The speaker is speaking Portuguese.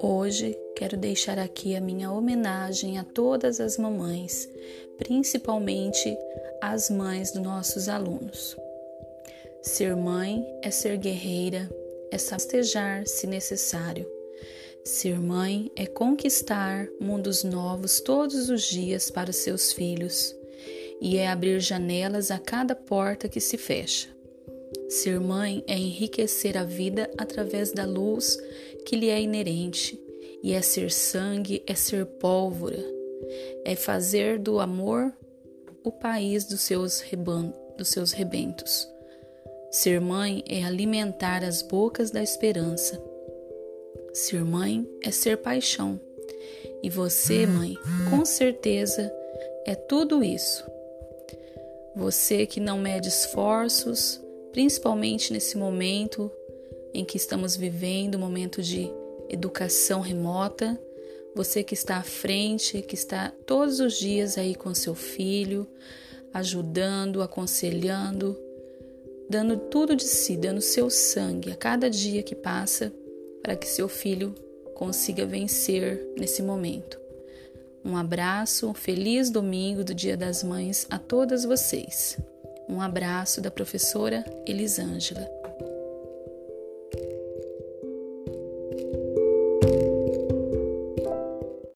Hoje quero deixar aqui a minha homenagem a todas as mamães, principalmente as mães dos nossos alunos. Ser mãe é ser guerreira, é sastejar se necessário. Ser mãe é conquistar mundos novos todos os dias para seus filhos e é abrir janelas a cada porta que se fecha. Ser mãe é enriquecer a vida através da luz que lhe é inerente, e é ser sangue, é ser pólvora, é fazer do amor o país dos seus, reban dos seus rebentos. Ser mãe é alimentar as bocas da esperança. Ser mãe é ser paixão. E você, mãe, com certeza é tudo isso. Você que não mede esforços, principalmente nesse momento em que estamos vivendo, momento de educação remota, você que está à frente, que está todos os dias aí com seu filho, ajudando, aconselhando, dando tudo de si, dando seu sangue a cada dia que passa para que seu filho consiga vencer nesse momento. Um abraço, um feliz domingo do Dia das Mães a todas vocês. Um abraço da professora Elisângela.